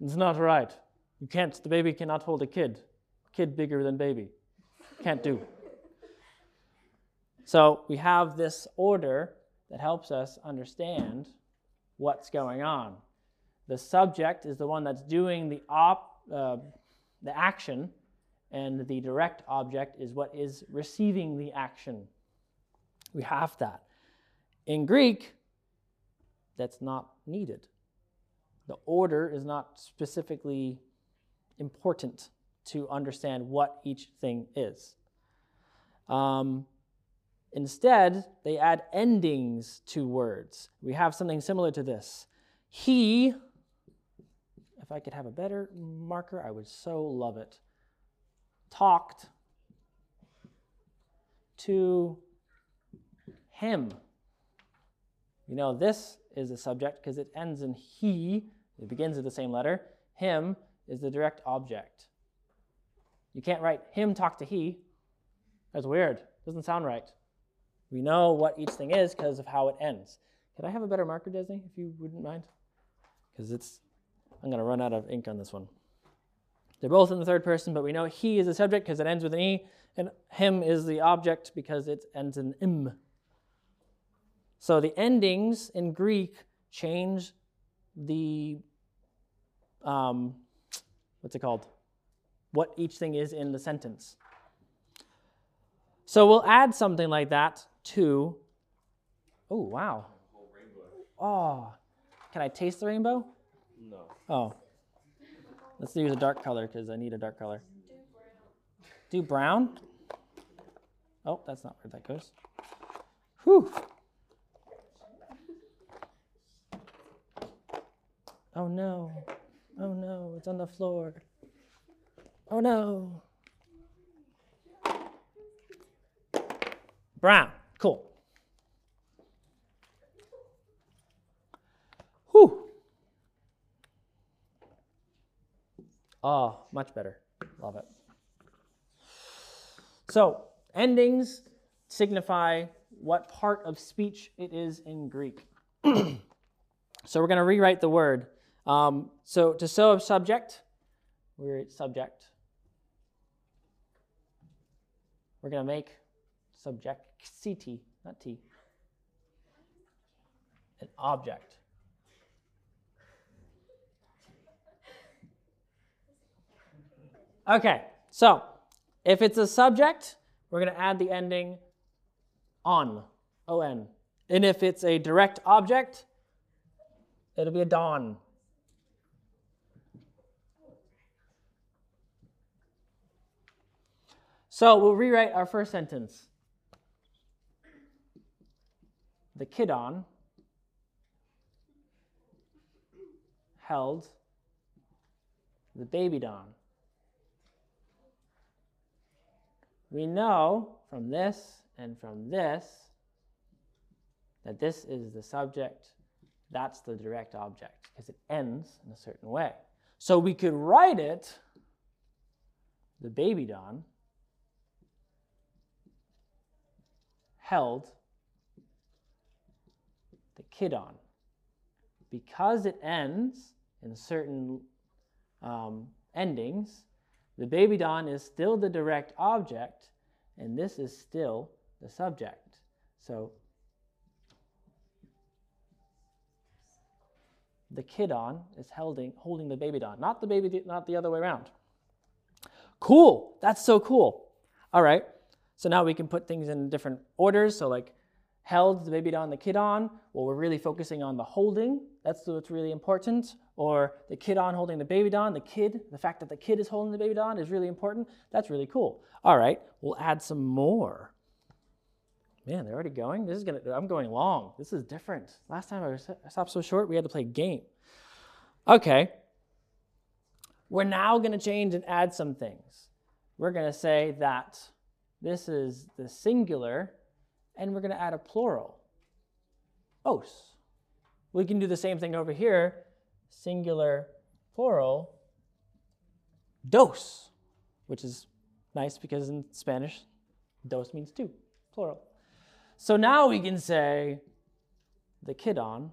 It's not right. You can't, the baby cannot hold a kid. Kid bigger than baby. Can't do. So we have this order that helps us understand what's going on. The subject is the one that's doing the op, uh, the action, and the direct object is what is receiving the action. We have that. In Greek, that's not needed. The order is not specifically important to understand what each thing is. Um, instead, they add endings to words. We have something similar to this. He, if I could have a better marker, I would so love it, talked to him. You know, this is a subject because it ends in he, It begins with the same letter. Him is the direct object. You can't write him talk to he. That's weird. Doesn't sound right. We know what each thing is because of how it ends. Could I have a better marker, Disney, if you wouldn't mind? Because it's, I'm going to run out of ink on this one. They're both in the third person, but we know he is the subject because it ends with an e, and him is the object because it ends in im. So the endings in Greek change the, um, what's it called? What each thing is in the sentence. So we'll add something like that to, oh, wow. Oh, can I taste the rainbow? No. Oh. Let's use a dark color because I need a dark color. Do brown. Oh, that's not where that goes. Whew. Oh no. Oh no, it's on the floor. Oh no. Brown. Cool. Whew. Oh, much better. Love it. So, endings signify what part of speech it is in Greek. <clears throat> so, we're going to rewrite the word. Um, so, to show a subject, we're at subject. We're going to make subject CT, not T, an object. Okay, so if it's a subject, we're going to add the ending on, on. And if it's a direct object, it'll be a don. So we'll rewrite our first sentence. The kidon held the baby Don. We know from this and from this that this is the subject, that's the direct object, because it ends in a certain way. So we could write it, the babydon, held the kidon. Because it ends in certain um, endings, the baby don is still the direct object, and this is still the subject. So the kidon is holding, holding the baby don, not the baby, not the other way around. Cool. That's so cool. All right. So now we can put things in different orders. So like held, the babydon, the kid on. Well, we're really focusing on the holding. That's what's really important. Or the kid on holding the babydon, the kid, the fact that the kid is holding the babydon is really important. That's really cool. All right, we'll add some more. Man, they're already going. This is gonna. I'm going long. This is different. Last time I stopped so short, we had to play a game. Okay. We're now to change and add some things. We're to say that this is the singular and we're going to add a plural. Os. We can do the same thing over here, singular, plural, dos, which is nice because in Spanish, dos means two, plural. So now we can say the kidon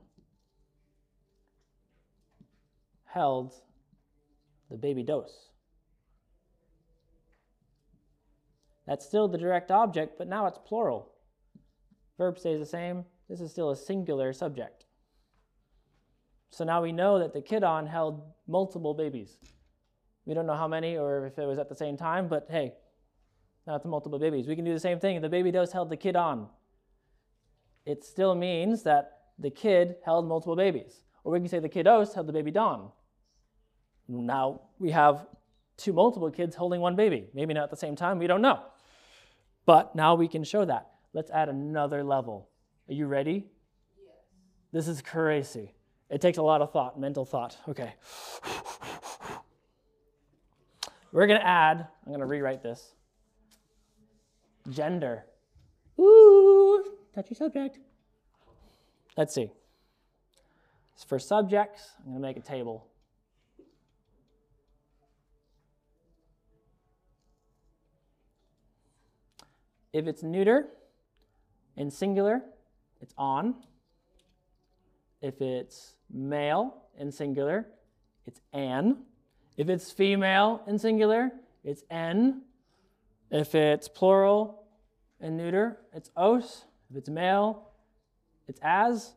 held the baby dos. That's still the direct object, but now it's plural. Verb stays the same. This is still a singular subject. So now we know that the kidon held multiple babies. We don't know how many or if it was at the same time, but hey, now it's multiple babies. We can do the same thing. The baby dos held the kidon. It still means that the kid held multiple babies. Or we can say the kiddos held the baby don. Now we have two multiple kids holding one baby. Maybe not at the same time, we don't know. But now we can show that. Let's add another level. Are you ready? Yes. This is crazy. It takes a lot of thought, mental thought. Okay. We're going to add, I'm going to rewrite this gender. Ooh, touchy subject. Let's see. For subjects, I'm going to make a table. If it's neuter in singular, it's on. If it's male in singular, it's an. If it's female in singular, it's en. If it's plural and neuter, it's os. If it's male, it's as.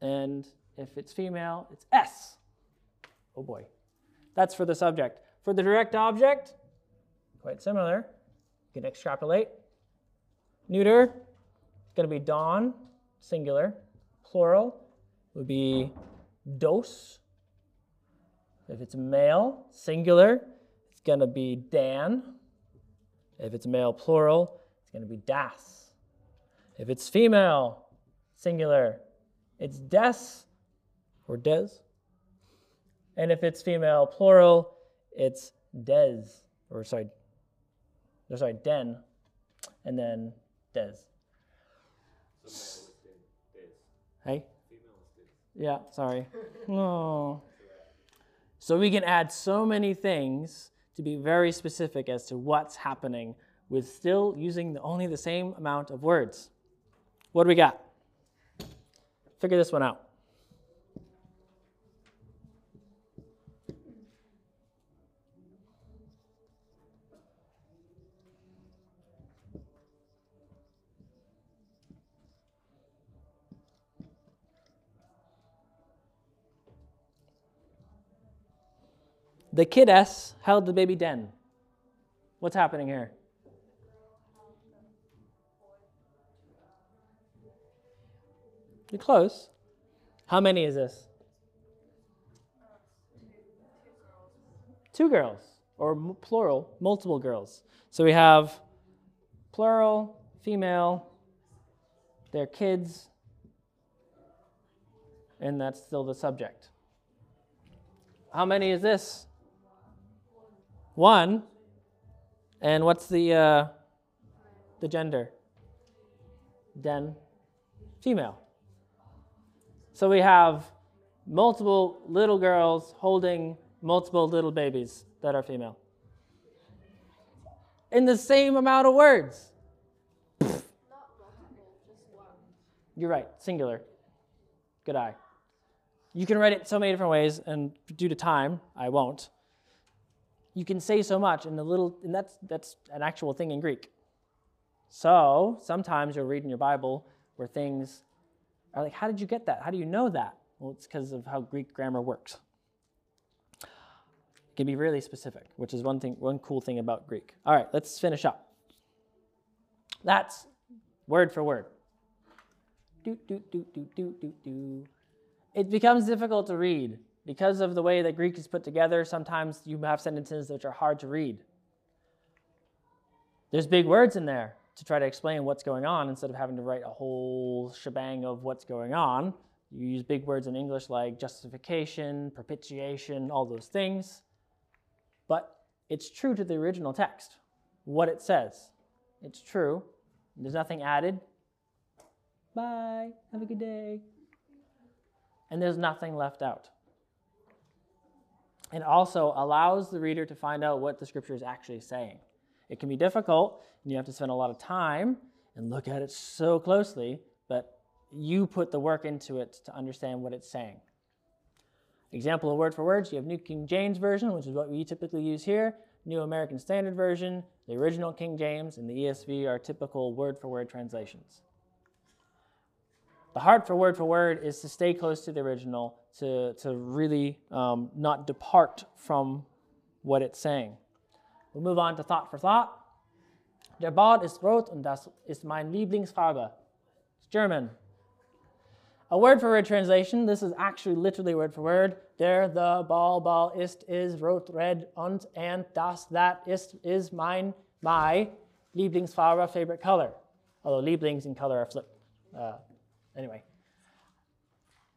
And if it's female, it's s. Oh boy. That's for the subject. For the direct object, quite similar. You can extrapolate. Neuter, it's going to be don, singular. Plural would be dos. If it's male, singular, it's going to be dan. If it's male, plural, it's going to be das. If it's female, singular, it's des or des. And if it's female, plural, it's des, or sorry, or sorry, den, and then des. Hey? Yeah, sorry. <laughs> No. So we can add so many things to be very specific as to what's happening with still using the, only the same amount of words. What do we got? Figure this one out. The kid S held the baby den. What's happening here? You're close. How many is this? Two girls, or plural, multiple girls. So we have plural, female, their kids, and that's still the subject. How many is this? One. And what's the uh, the gender? Den, female. So we have multiple little girls holding multiple little babies that are female. In the same amount of words. You're right, singular. Good eye. You can write it so many different ways, and due to time, I won't. You can say so much in the little, and that's that's an actual thing in Greek. So sometimes you'll read in your Bible where things are like, how did you get that? How do you know that? Well, it's because of how Greek grammar works. It can be really specific, which is one thing, one cool thing about Greek. All right, let's finish up. That's word for word. Do, do, do, do, do, do, do. It becomes difficult to read because of the way that Greek is put together. Sometimes you have sentences which are hard to read. There's big words in there to try to explain what's going on instead of having to write a whole shebang of what's going on. You use big words in English like justification, propitiation, all those things. But it's true to the original text, what it says. It's true. There's nothing added. Bye. Have a good day. And there's nothing left out. It also allows the reader to find out what the scripture is actually saying. It can be difficult, and you have to spend a lot of time and look at it so closely, but you put the work into it to understand what it's saying. Example of word for words, you have New King James Version, which is what we typically use here, New American Standard Version, the original King James, and the ESV are typical word for word translations. The heart for word for word is to stay close to the original, to, to really um, not depart from what it's saying. We'll move on to thought for thought. Der Bad ist rot und das ist mein Lieblingsfarbe. It's German. A word for word translation. This is actually literally word for word. Der, the, ball, ball, ist, is, rot, red, und, and, das, that, ist, is, mein, my, Lieblingsfarbe, favorite color. Although Lieblings and color are flipped. Uh, anyway.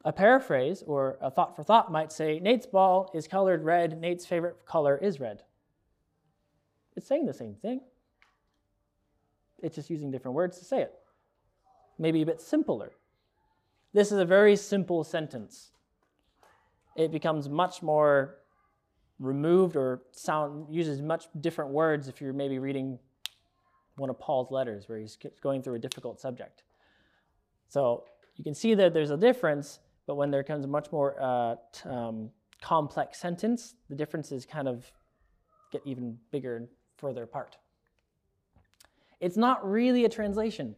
A paraphrase or a thought for thought might say Nate's ball is colored red, Nate's favorite color is red. It's saying the same thing. It's just using different words to say it. Maybe a bit simpler. This is a very simple sentence. it becomes much more removed or sound uses much different words if you're maybe reading one of Paul's letters where he's going through a difficult subject. So you can see that there's a difference, but when there comes a much more uh, um, complex sentence, the differences kind of get even bigger and further apart. It's not really a translation.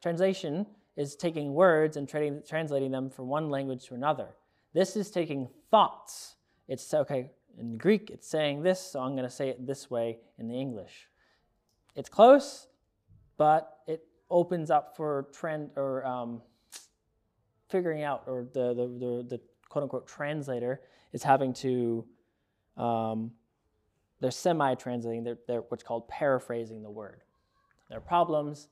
Translation is taking words and tra- translating them from one language to another. This is taking thoughts. It's okay, in Greek, it's saying this, so I'm going to say it this way in the English. It's close, but it opens up for trend or um, figuring out, or the, the, the, the, quote unquote translator is having to, um, they're semi translating, they're, they're what's called paraphrasing the word. There are problems.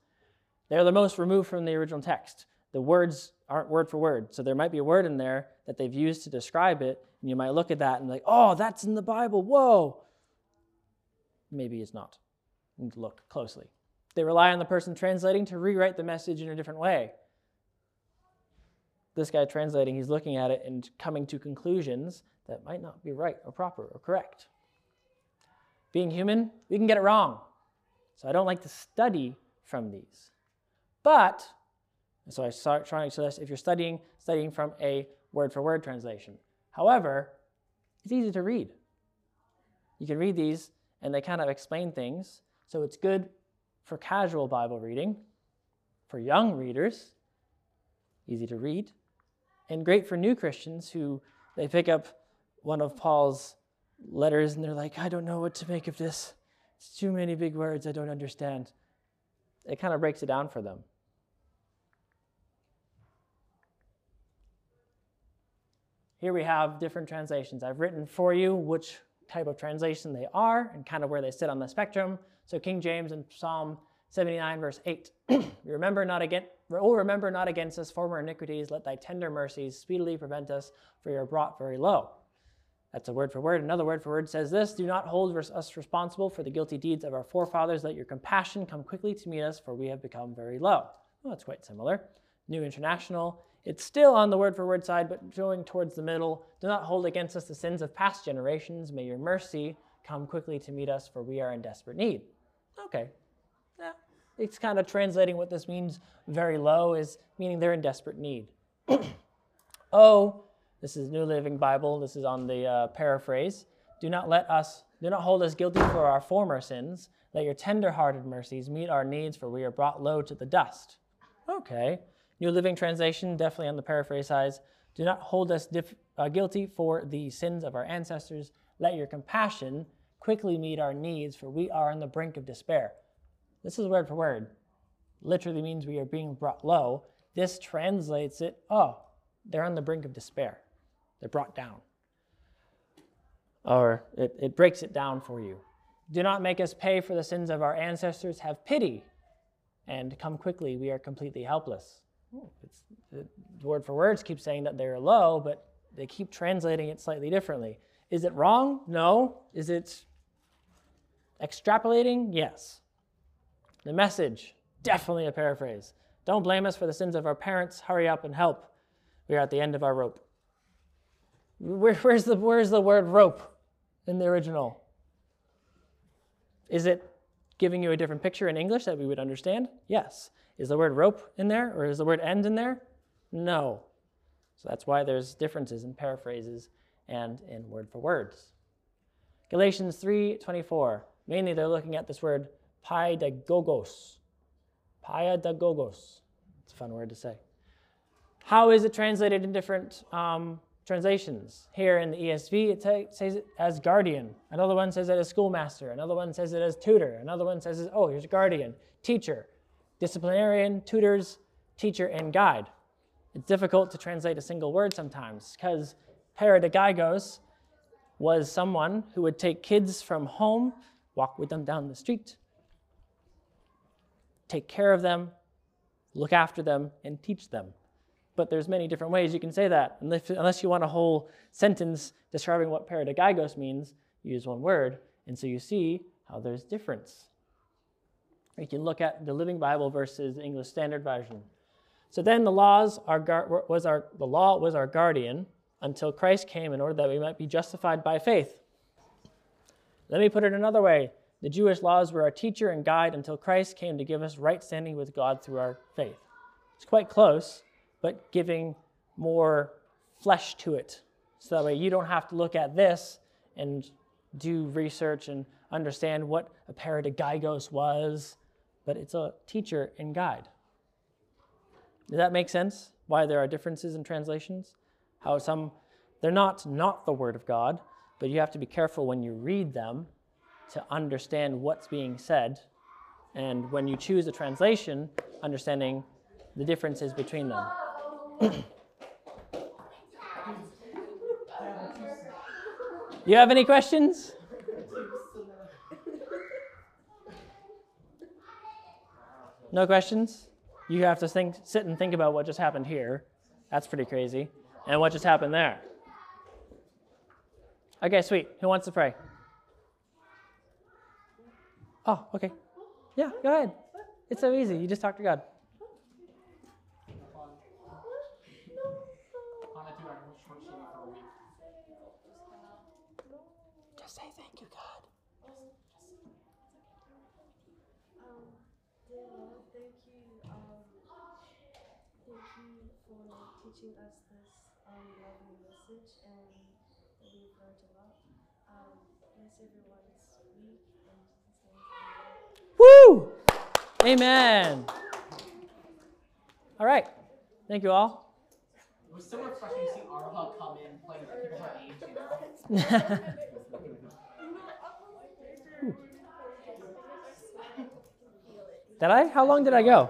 They're the most removed from the original text. The words aren't word for word. So there might be a word in there that they've used to describe it, and you might look at that and be like, oh, that's in the Bible. Whoa. Maybe it's not. To look closely. They rely on the person translating to rewrite the message in a different way. This guy translating, he's looking at it and coming to conclusions that might not be right or proper or correct. Being human, we can get it wrong. So I don't like to study from these. But, so I start trying to, if you're studying, studying from a word for word translation. However, it's easy to read. You can read these and they kind of explain things. So it's good for casual Bible reading, for young readers, easy to read, and great for new Christians who they pick up one of Paul's letters and they're like, I don't know what to make of this. It's too many big words I don't understand. It kind of breaks it down for them. Here we have different translations. I've written for you which type of translation they are and kind of where they sit on the spectrum. So King James in Psalm 79, verse 8. <clears throat> remember not again, oh, remember not against us former iniquities. Let thy tender mercies speedily prevent us, for you are brought very low. That's a word for word. Another word for word says this Do not hold us responsible for the guilty deeds of our forefathers. Let your compassion come quickly to meet us, for we have become very low. Well, that's quite similar. New International it's still on the word for word side, but going towards the middle. Do not hold against us the sins of past generations. May your mercy come quickly to meet us, for we are in desperate need. Okay. Yeah. It's kind of translating what this means very low, is meaning they're in desperate need. <clears throat> oh, this is New Living Bible. This is on the uh, paraphrase. Do not let us, do not hold us guilty for our former sins. Let your tender-hearted mercies meet our needs, for we are brought low to the dust. Okay. New Living Translation, definitely on the paraphrase side. Do not hold us uh, guilty for the sins of our ancestors. Let your compassion quickly meet our needs, for we are on the brink of despair. This is word for word. Literally means we are being brought low. This translates it, oh, they're on the brink of despair. They're brought down. Or it, it breaks it down for you. Do not make us pay for the sins of our ancestors. Have pity and come quickly. We are completely helpless. Oh, it's, the word for words keep saying that they're low, but they keep translating it slightly differently. Is it wrong? No. Is it extrapolating? Yes. The message, definitely a paraphrase. Don't blame us for the sins of our parents. Hurry up and help. We are at the end of our rope. Where, where's, the, where's the word rope in the original? Is it giving you a different picture in English that we would understand? Yes. Is the word rope in there or is the word end in there? No. So that's why there's differences in paraphrases and in word for words. Galatians 3:24. Mainly they're looking at this word paidagogos. Paidagogos. It's a fun word to say. How is it translated in different um, translations? Here in the ESV, it says it as guardian. Another one says it as schoolmaster. Another one says it as tutor. Another one says, it, oh, here's a guardian, teacher disciplinarian, tutors, teacher, and guide. It's difficult to translate a single word sometimes because paradagogos was someone who would take kids from home, walk with them down the street, take care of them, look after them, and teach them. But there's many different ways you can say that. Unless you want a whole sentence describing what paradagogos means, use one word. And so you see how there's difference. We can look at the Living Bible versus the English Standard Version. So then the laws are was our the law was our guardian, until Christ came in order that we might be justified by faith. Let me put it another way the Jewish laws were our teacher and guide until Christ came to give us right standing with God through our faith. It's quite close, but giving more flesh to it. So that way you don't have to look at this and do research and understand what a paidagogos was, but it's a teacher and guide. Does that make sense? Why there are differences in translations? How some, they're not not the Word of God, but you have to be careful when you read them to understand what's being said. And when you choose a translation, understanding the differences between them. <coughs> you have any questions? No questions? You have to think, sit and think about what just happened here. That's pretty crazy. And what just happened there. Okay, sweet. Who wants to pray? Oh, okay. Yeah, go ahead. It's so easy. You just talk to God. Just say thank you, God. Um, thank you. Um, thank you for teaching us this um, lovely message and that we've learned a lot. Um, bless everyone's week and Jesus' name. Woo! Amen. All right. Thank you all. It was so refreshing to see Arha come in playing with people her age, you know? <laughs> Did I? How long did I go?